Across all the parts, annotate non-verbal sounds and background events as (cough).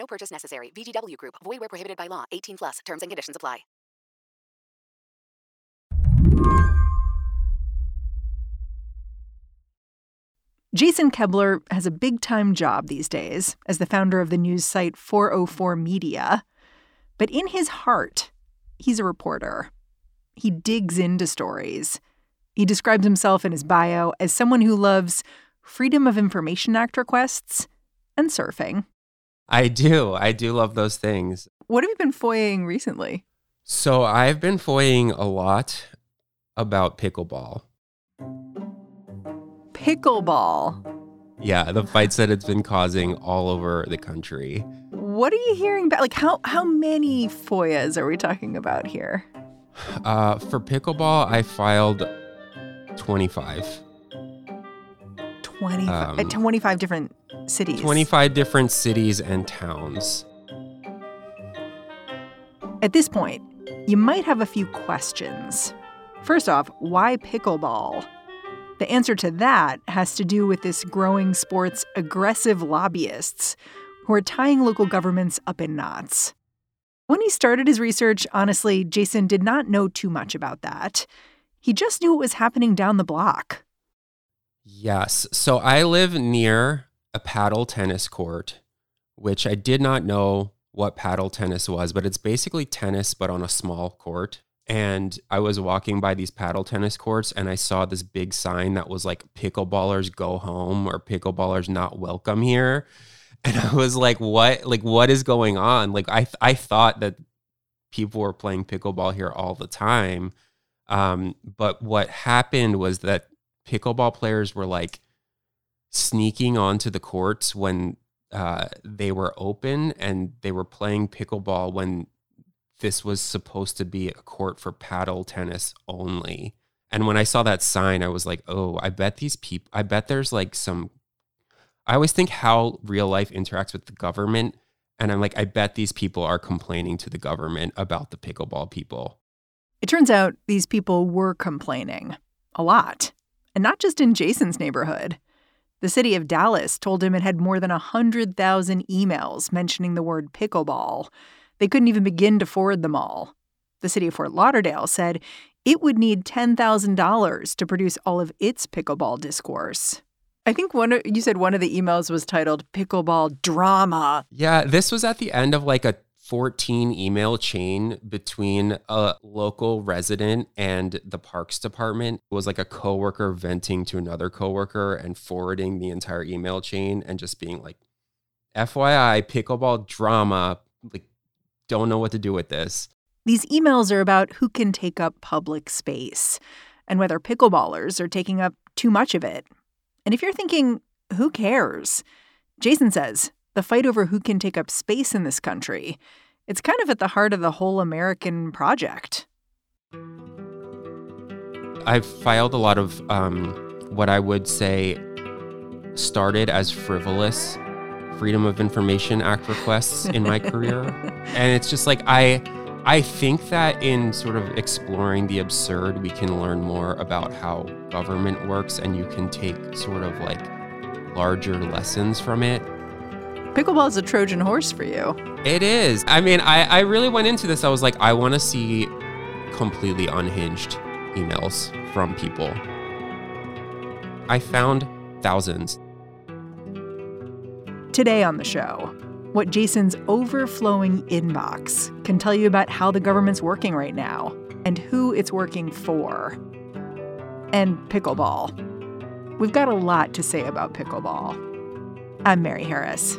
No purchase necessary. VGW Group. Void where prohibited by law. 18 plus. Terms and conditions apply. Jason Koebler has a big time job these days as the founder of the news site 404 Media. But in his heart, he's a reporter. He digs into stories. He describes himself in his bio as someone who loves Freedom of Information Act requests and surfing. I do. I do love those things. What have you been foying recently? So I've been foying a lot about pickleball. Pickleball. Yeah, the fights that it's been causing all over the country. What are you hearing about? Like, how, how many FOIAs are we talking about here? Uh, for pickleball, I filed 25. 25, Um, 25 different cities. 25 different cities and towns. At this point, you might have a few questions. First off, why pickleball? The answer to that has to do with this growing sport's aggressive lobbyists who are tying local governments up in knots. When he started his research, honestly, Jason did not know too much about that. He just knew it was happening down the block. Yes. So I live near a paddle tennis court, which I did not know what paddle tennis was, but it's basically tennis, but on a small court. And I was walking by these paddle tennis courts and I saw this big sign that was like pickleballers go home or pickleballers not welcome here. (laughs) And I was like, what like what is going on? Like I I thought that people were playing pickleball here all the time. Um, but what happened was that pickleball players were like sneaking onto the courts when uh, they were open and they were playing pickleball when this was supposed to be a court for paddle tennis only. And when I saw that sign, I was like, oh, I bet these people, I bet there's like some. I always think how real life interacts with the government. And I'm like, I bet these people are complaining to the government about the pickleball people. It turns out these people were complaining a lot, and not just in Jason's neighborhood. The city of Dallas told him it had more than 100,000 emails mentioning the word pickleball. They couldn't even begin to forward them all. The city of Fort Lauderdale said it would need $10,000 to produce all of its pickleball discourse. I think one of, you said one of the emails was titled Pickleball Drama. Yeah, this was at the end of like a 14 email chain between a local resident and the parks department. It was like a coworker venting to another coworker and forwarding the entire email chain and just being like, FYI, pickleball drama, like, don't know what to do with this. These emails are about who can take up public space and whether pickleballers are taking up too much of it. And if you're thinking, who cares? Jason says the fight over who can take up space in this country, it's kind of at the heart of the whole American project. I've filed a lot of um, what I would say started as frivolous Freedom of Information Act requests in my career. (laughs) And it's just like I I think that in sort of exploring the absurd, we can learn more about how government works and you can take sort of like larger lessons from it. Pickleball is a Trojan horse for you. It is. I mean, I, I really went into this. I was like, I want to see completely unhinged emails from people. I found thousands. Today on the show, what Jason's overflowing inbox can tell you about how the government's working right now and who it's working for. And pickleball. We've got a lot to say about pickleball. I'm Mary Harris.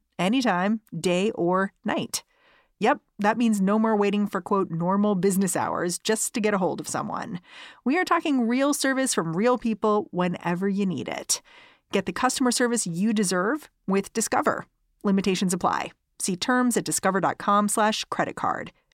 anytime, day or night. Yep, that means no more waiting for quote normal business hours just to get a hold of someone. We are talking real service from real people whenever you need it. Get the customer service you deserve with Discover. Limitations apply. See terms at discover.com/slash credit card.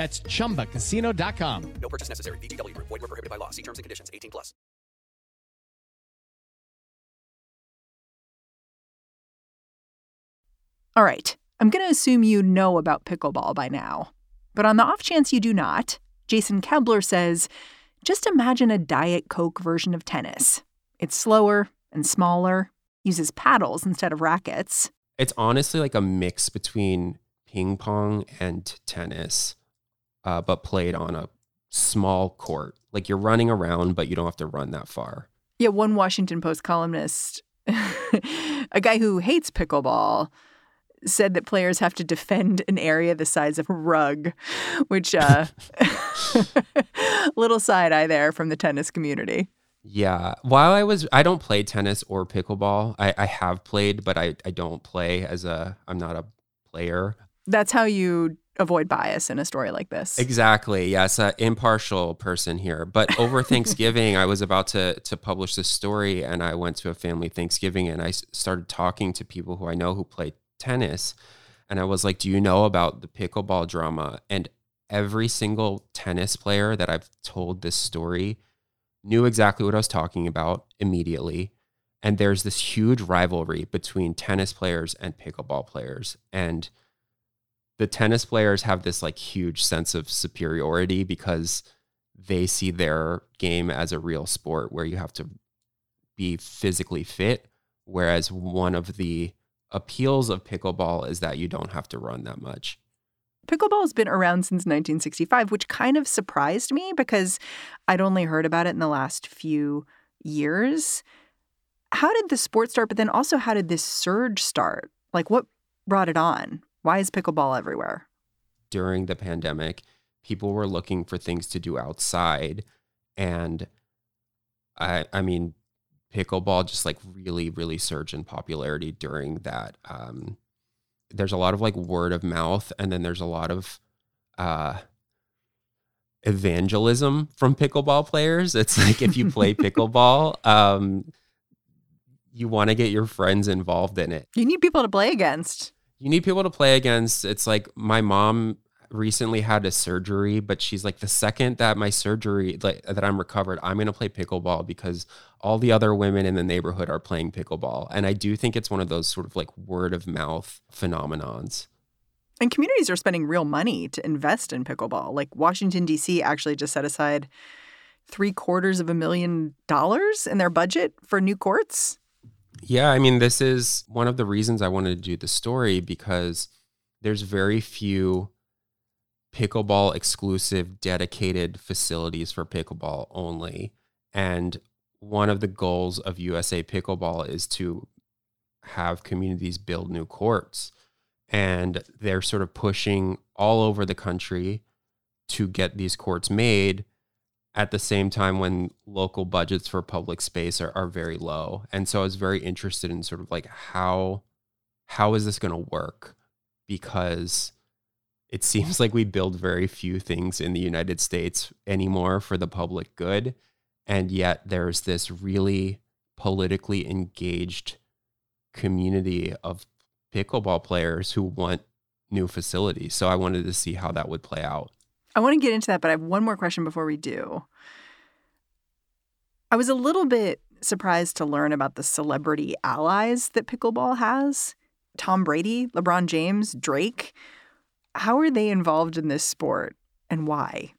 That's chumbacasino.com. No purchase necessary. VGW Group. Void were prohibited by law. See terms and conditions. 18 plus. All right, I'm going to assume you know about pickleball by now. But on the off chance you do not, Jason Koebler says just imagine a Diet Coke version of tennis. It's slower and smaller, uses paddles instead of rackets. It's honestly like a mix between ping pong and tennis, uh, but played on a small court. Like you're running around, but you don't have to run that far. Yeah, one Washington Post columnist, (laughs) a guy who hates pickleball, said that players have to defend an area the size of a rug, which uh (laughs) (laughs) little side eye there from the tennis community. Yeah. While I was, I don't play tennis or pickleball. I, I have played, but I, I don't play as a, I'm not a player. That's how you avoid bias in a story like this. Exactly. Yes, an impartial person here. But over (laughs) Thanksgiving, I was about to to publish this story, and I went to a family Thanksgiving, and I started talking to people who I know who play tennis, and I was like, "Do you know about the pickleball drama?" And every single tennis player that I've told this story knew exactly what I was talking about immediately. And there's this huge rivalry between tennis players and pickleball players, and the tennis players have this like huge sense of superiority because they see their game as a real sport where you have to be physically fit whereas one of the appeals of pickleball is that you don't have to run that much Pickleball has been around since 1965, which kind of surprised me because I'd only heard about it in the last few years. How did the sport start? But then also, how did this surge start? Like, what brought it on? Why is pickleball everywhere? during the pandemic people were looking for things to do outside and i i mean pickleball just like really really surged in popularity during that um there's a lot of like word of mouth and then there's a lot of uh evangelism from pickleball players it's like if you play (laughs) pickleball um you want to get your friends involved in it You need people to play against. You need people to play against. It's like my mom recently had a surgery, but she's like the second that my surgery like that I'm recovered, I'm to play pickleball because all the other women in the neighborhood are playing pickleball. And I do think it's one of those sort of like word of mouth phenomenons. And communities are spending real money to invest in pickleball. Like Washington, D.C. actually just set aside three quarters of a million dollars in their budget for new courts. Yeah, I mean, this is one of the reasons I wanted to do the story because there's very few pickleball exclusive dedicated facilities for pickleball only. And one of the goals of USA Pickleball is to have communities build new courts. And they're sort of pushing all over the country to get these courts made at the same time when local budgets for public space are, are very low. And so I was very interested in sort of like how how is this going to work? Because it seems like we build very few things in the United States anymore for the public good. And yet there's this really politically engaged community of pickleball players who want new facilities. So I wanted to see how that would play out. I want to get into that, but I have one more question before we do. I was a little bit surprised to learn about the celebrity allies that pickleball has. Tom Brady, LeBron James, Drake. How are they involved in this sport and why?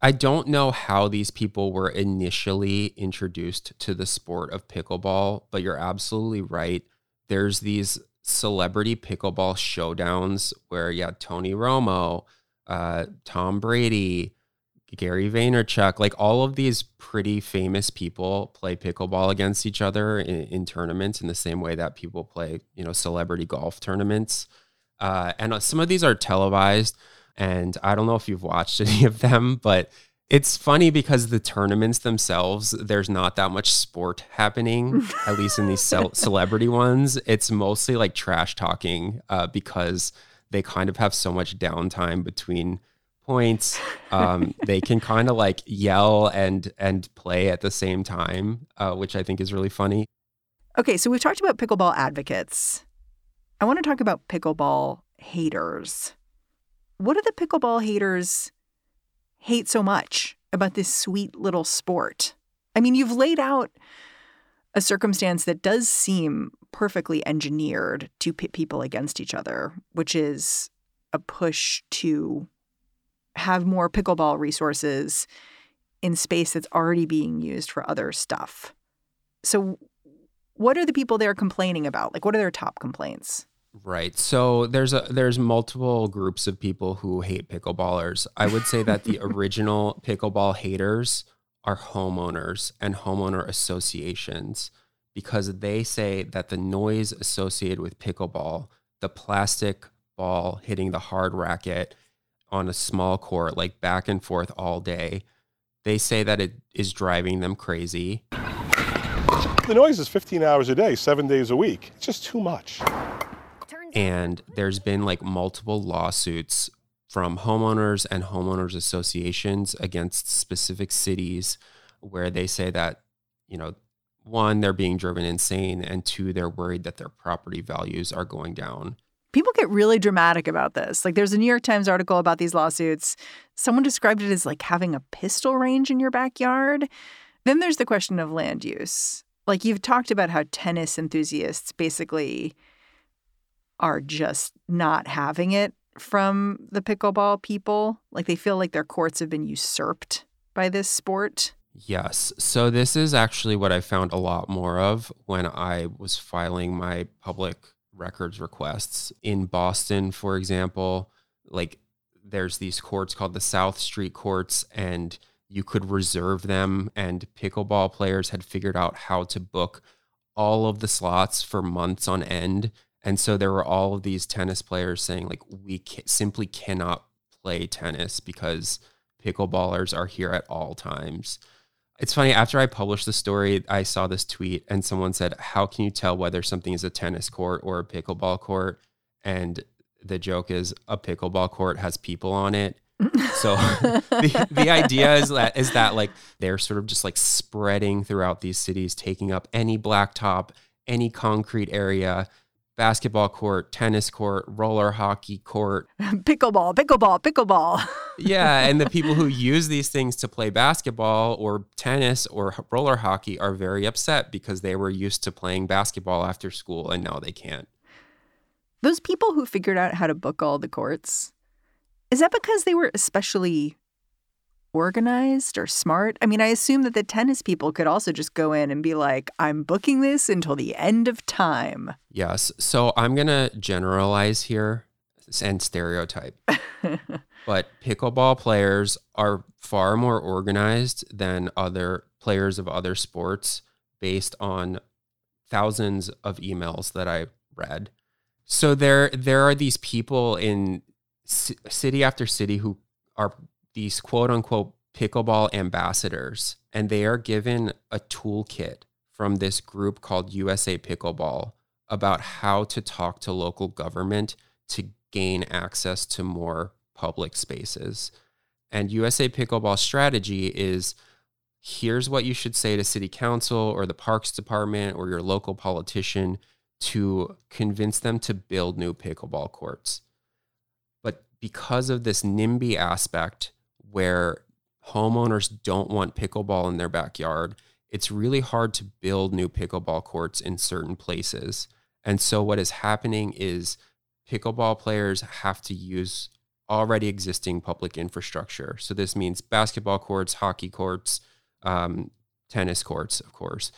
I don't know how these people were initially introduced to the sport of pickleball, but you're absolutely right. There's these celebrity pickleball showdowns where, yeah, Tony Romo, uh, Tom Brady, Gary Vaynerchuk, like all of these pretty famous people play pickleball against each other in, in tournaments in the same way that people play, you know, celebrity golf tournaments. Uh, and uh, some of these are televised. And I don't know if you've watched (laughs) any of them, but it's funny because the tournaments themselves, there's not that much sport happening, at least in these ce- (laughs) celebrity ones. It's mostly like trash talking uh, because they kind of have so much downtime between points. Um, they can kind of like yell and and play at the same time, uh, which I think is really funny. Okay, so we've talked about pickleball advocates. I want to talk about pickleball haters. What do the pickleball haters hate so much about this sweet little sport? I mean, you've laid out a circumstance that does seem perfectly engineered to pit people against each other, which is a push to have more pickleball resources in space that's already being used for other stuff. So, what are the people there complaining about? Like, what are their top complaints? Right. So there's a there's multiple groups of people who hate pickleballers. I would say that the (laughs) original pickleball haters are homeowners and homeowner associations because they say that the noise associated with pickleball, the plastic ball hitting the hard racket on a small court like back and forth all day, they say that it is driving them crazy. The noise is 15 hours a day, 7 days a week. It's just too much and there's been like multiple lawsuits from homeowners and homeowners associations against specific cities where they say that you know one they're being driven insane and two they're worried that their property values are going down. People get really dramatic about this. Like there's a new york times article about these lawsuits. Someone described it as like having a pistol range in your backyard. Then there's the question of land use. Like you've talked about how tennis enthusiasts basically are just not having it from the pickleball people. Like they feel like their courts have been usurped by this sport. Yes. So this is actually what I found a lot more of when I was filing my public records requests in Boston, for example. Like there's these courts called the South Street courts, and you could reserve them. And pickleball players had figured out how to book all of the slots for months on end and so there were all of these tennis players saying, like, we simply cannot play tennis because pickleballers are here at all times. It's funny, after I published the story, I saw this tweet and someone said, How can you tell whether something is a tennis court or a pickleball court? And the joke is a pickleball court has people on it. so (laughs) the, the idea is that is that like they're sort of just like spreading throughout these cities, taking up any blacktop, any concrete area basketball court, tennis court, roller hockey court, (laughs) pickleball, pickleball, pickleball. (laughs) yeah, and the people who use these things to play basketball or tennis or roller hockey are very upset because they were used to playing basketball after school and now they can't. Those people who figured out how to book all the courts, is that because they were especially organized or smart? I mean, I assume that the tennis people could also just go in and be like, I'm booking this until the end of time. Yes. So I'm going to generalize here and stereotype. (laughs) but pickleball players are far more organized than other players of other sports based on thousands of emails that I read. So there there are these people in c- city after city who are these quote unquote pickleball ambassadors, and they are given a toolkit from this group called USA Pickleball about how to talk to local government to gain access to more public spaces. And USA Pickleball strategy is here's what you should say to city council or the parks department or your local politician to convince them to build new pickleball courts. But because of this NIMBY aspect, where homeowners don't want pickleball in their backyard, it's really hard to build new pickleball courts in certain places. And so what is happening is pickleball players have to use already existing public infrastructure. So this means basketball courts, hockey courts, um, tennis courts, of course.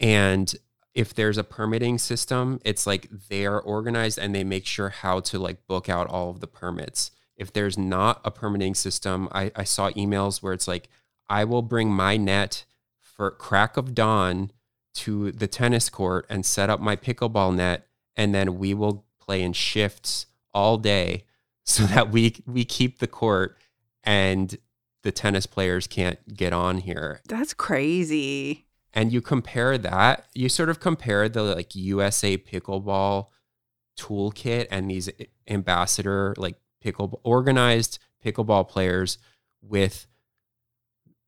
And if there's a permitting system, it's like they are organized and they make sure how to like book out all of the permits. If there's not a permitting system, I, I saw emails where it's like, I will bring my net for crack of dawn to the tennis court and set up my pickleball net, and then we will play in shifts all day (laughs) so that we we keep the court and the tennis players can't get on here. That's crazy. And you compare that, you sort of compare the like USA pickleball toolkit and these ambassador like pickle organized pickleball players with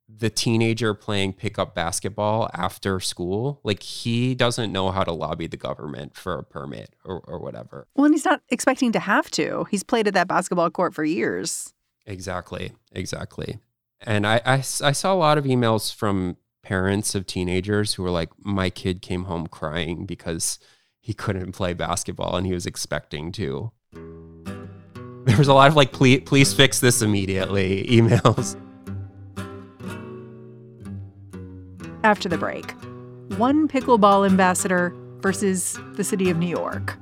the teenager playing pickup basketball after school, like he doesn't know how to lobby the government for a permit or, or whatever. Well, and he's not expecting to have to. He's played at that basketball court for years. Exactly. Exactly. And I, I, I saw a lot of emails from parents of teenagers who were like, my kid came home crying because he couldn't play basketball and he was expecting to. There was a lot of like, please, please fix this immediately emails. after the break. One pickleball ambassador versus the city of New York.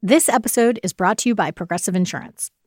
This episode is brought to you by Progressive Insurance.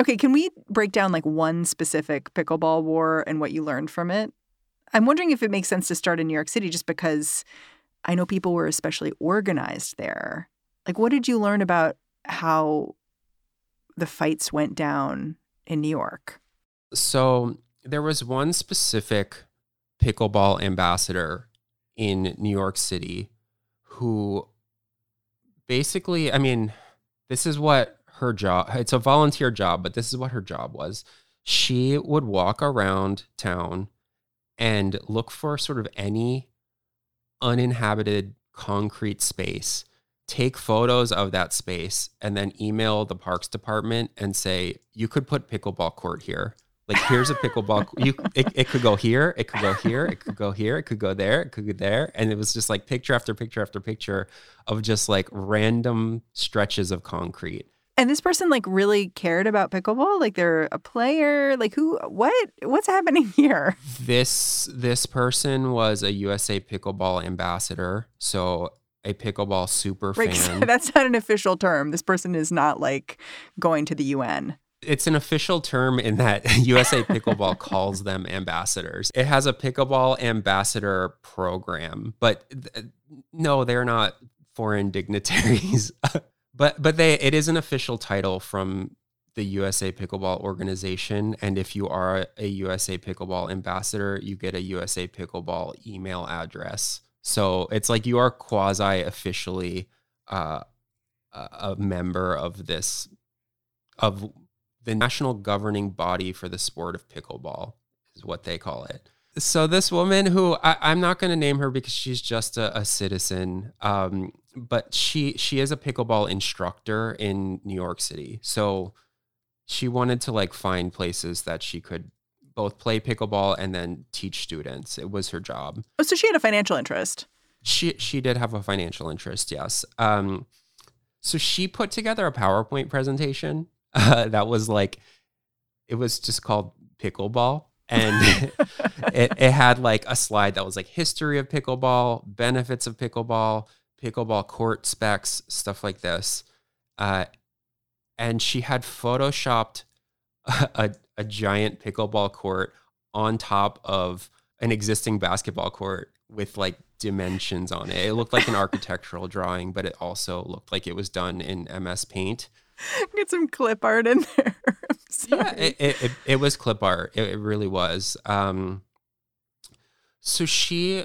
Okay, can we break down like one specific pickleball war and what you learned from it? I'm wondering if it makes sense to start in New York City just because I know people were especially organized there. Like, what did you learn about how the fights went down in New York? So, there was one specific pickleball ambassador in New York City who basically, I mean, this is what her job it's a volunteer job but this is what her job was. She would walk around town and look for sort of any uninhabited concrete space take photos of that space and then email the parks department and say you could put pickleball court here. Like here's a pickleball (laughs) you it, it could go here it could go here it could go here it could go there it could go there. And it was just like picture after picture after picture of just like random stretches of concrete and this person like really cared about pickleball? Like they're a player? Like who what what's happening (laughs) here? This this person was a USA pickleball ambassador. So a pickleball super right, (laughs) fan. That's not an official term. This person is not like going to the UN. It's an official term in that (laughs) USA Pickleball calls them ambassadors. It has a pickleball ambassador program, but th- no, they're not foreign dignitaries. But but they it is an official title from the USA Pickleball organization and if you are a USA Pickleball ambassador, you get a USA Pickleball email address. So it's like you are quasi officially uh, a member of this of the national governing body for the sport of pickleball is what they call it so this woman who I, am not going to name her because she's just a, a citizen, um, but she she is a pickleball instructor in New York City. So she wanted to like find places that she could both play pickleball and then teach students. It was her job. Oh, so she had a financial interest. She she did have a financial interest, yes. Um, so she put together a PowerPoint presentation uh, (laughs) that was like, it was just called pickleball and (laughs) it, it had like a slide that was like history of pickleball, benefits of pickleball, pickleball court specs, stuff like this. Uh, and she had photoshopped a, (laughs) a, a giant pickleball court on top of an existing basketball court with like dimensions on it. It looked like an (laughs) architectural drawing, but it also looked like it was done in MS Paint. Get some clip art in there. (laughs) yeah, it, it, it, was clip art. It, it really was. Um, so she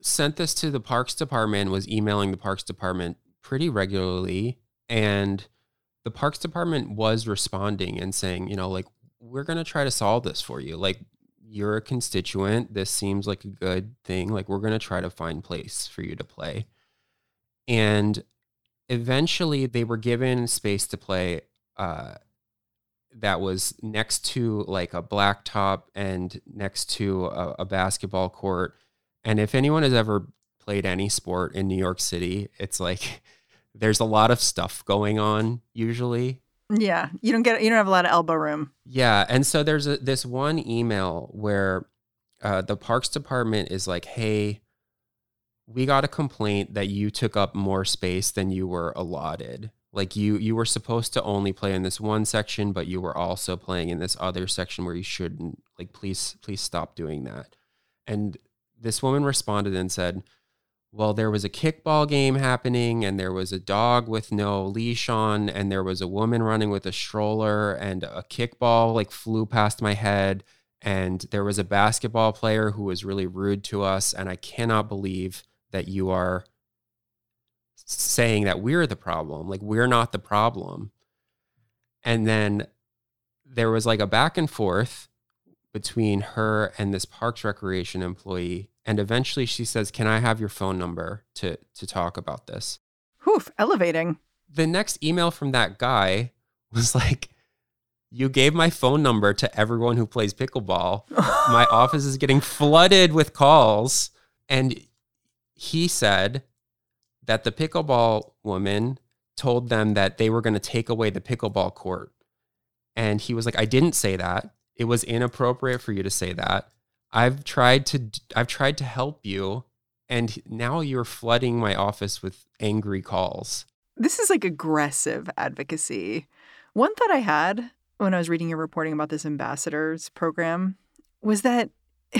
sent this to the Parks Department, was emailing the Parks Department pretty regularly. And the Parks Department was responding and saying, you know, like, we're going to try to solve this for you. Like, you're a constituent. This seems like a good thing. Like, we're going to try to find place for you to play. And eventually they were given space to play uh, that was next to like a blacktop and next to a, a, basketball court. And if anyone has ever played any sport in New York City, it's like (laughs) there's a lot of stuff going on usually. Yeah, you don't get you don't have a lot of elbow room. Yeah, and so there's a, this one email where uh, the parks department is like, "Hey, we got a complaint that you took up more space than you were allotted. Like you you were supposed to only play in this one section, but you were also playing in this other section where you shouldn't. Like please please stop doing that." And this woman responded and said, "Well, there was a kickball game happening and there was a dog with no leash on and there was a woman running with a stroller and a kickball like flew past my head." And there was a basketball player who was really rude to us. And I cannot believe that you are saying that we're the problem, like we're not the problem. And then there was like a back and forth between her and this Parks Recreation employee. And eventually she says, Can I have your phone number to, to talk about this? Whew, elevating. The next email from that guy (laughs) was like, You gave my phone number to everyone who plays pickleball. (laughs) my office is getting flooded with calls. And he said that the pickleball woman told them that they were going to take away the pickleball court. And he was like, I didn't say that. It was inappropriate for you to say that. I've tried to I've tried to help you and now you're flooding my office with angry calls. This is like aggressive advocacy. One thought I had when I was reading your reporting about this ambassadors program was that (laughs)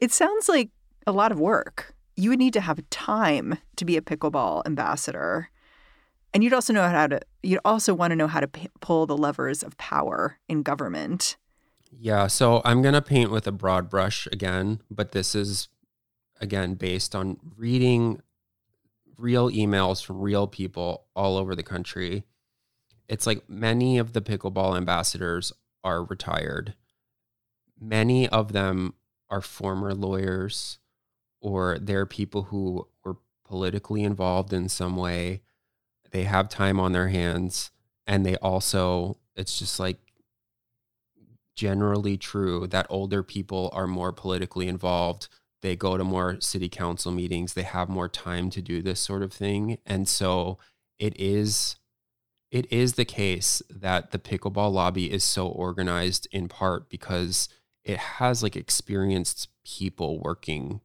it sounds like a lot of work you would need to have time to be a pickleball ambassador. And you'd also know how to, you'd also want to know how to p- pull the levers of power in government. Yeah. So I'm going to paint with a broad brush again, but this is, again, based on reading real emails from real people all over the country. It's like many of the pickleball ambassadors are retired. Many of them are former lawyers or they're people who were politically involved in some way. They have time on their hands. And they also, it's just like generally true that older people are more politically involved. They go to more city council meetings. They have more time to do this sort of thing. And so it is it is the case that the pickleball lobby is so organized in part because it has like experienced people working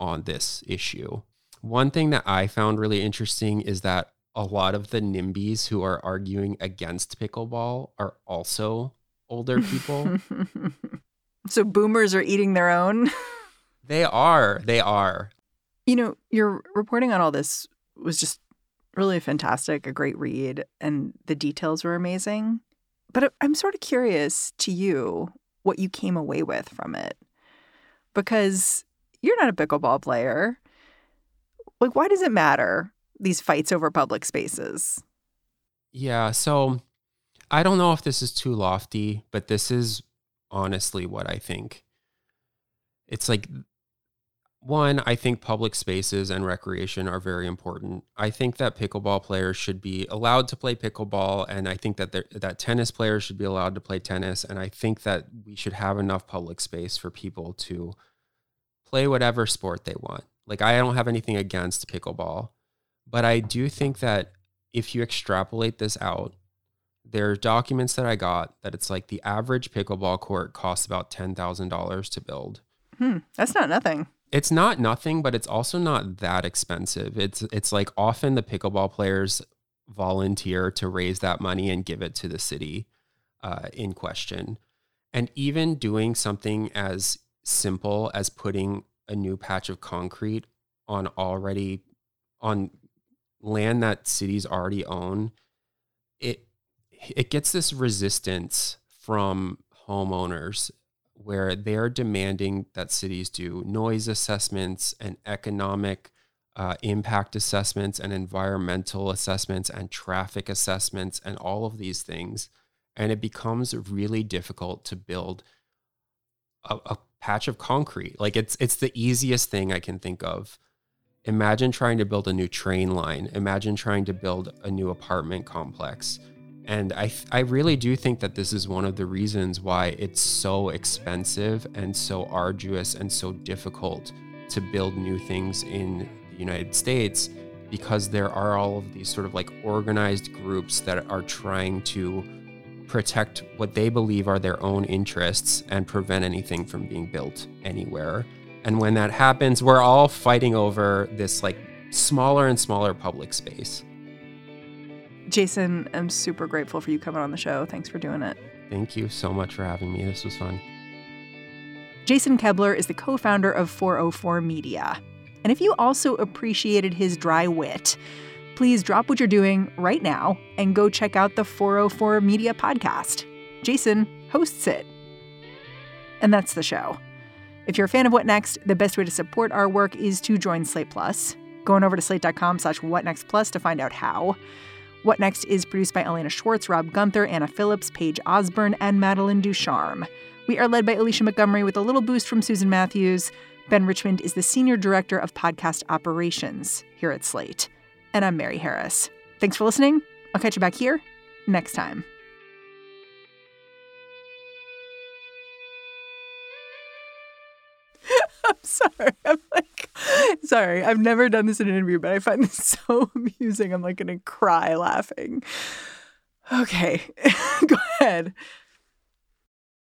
on this issue. One thing that I found really interesting is that a lot of the NIMBYs who are arguing against pickleball are also older people. (laughs) so boomers are eating their own. (laughs) they are. They are. You know, your reporting on all this was just really fantastic, a great read, and the details were amazing. But I'm sort of curious to you what you came away with from it. Because you're not a pickleball player. Like, why does it matter, these fights over public spaces? Yeah. So I don't know if this is too lofty, but this is honestly what I think. It's like, one, I think public spaces and recreation are very important. I think that pickleball players should be allowed to play pickleball, and I think that that tennis players should be allowed to play tennis, and I think that we should have enough public space for people to play whatever sport they want. Like I don't have anything against pickleball, but I do think that if you extrapolate this out, there are documents that I got that it's like the average pickleball court costs about $10,000 to build. Hmm, that's not nothing. It's not nothing, but it's also not that expensive. It's it's like often the pickleball players volunteer to raise that money and give it to the city uh, in question. And even doing something as simple as putting a new patch of concrete on already on land that cities already own, it it gets this resistance from homeowners where they're demanding that cities do noise assessments and economic uh, impact assessments and environmental assessments and traffic assessments and all of these things. And it becomes really difficult to build a, a patch of concrete. Like it's it's the easiest thing I can think of. Imagine trying to build a new train line. Imagine trying to build a new apartment complex. And I, I really do think that this is one of the reasons why it's so expensive and so arduous and so difficult to build new things in the United States because there are all of these sort of like organized groups that are trying to protect what they believe are their own interests and prevent anything from being built anywhere. And when that happens, we're all fighting over this like smaller and smaller public space. Jason, I'm super grateful for you coming on the show. Thanks for doing it. Thank you so much for having me. This was fun. Jason Koebler is the co founder of 404 Media. And if you also appreciated his dry wit, please drop what you're doing right now and go check out the 404 Media podcast. Jason hosts it. And that's the show. If you're a fan of What Next, the best way to support our work is to join Slate Plus. Going over to slate.com slash whatnextplus to find out how. What Next is produced by Elena Schwartz, Rob Gunther, Anna Phillips, Paige Osborne, and Madeline Ducharme. We are led by Alicia Montgomery with a little boost from Susan Matthews. Ben Richmond is the Senior Director of Podcast Operations here at Slate. And I'm Mary Harris. Thanks for listening. I'll catch you back here next time. (laughs) I'm sorry. I'm like, sorry. I've never done this in an interview, but I find this (laughs) so amusing. I'm like going to cry laughing. Okay, (laughs) go ahead.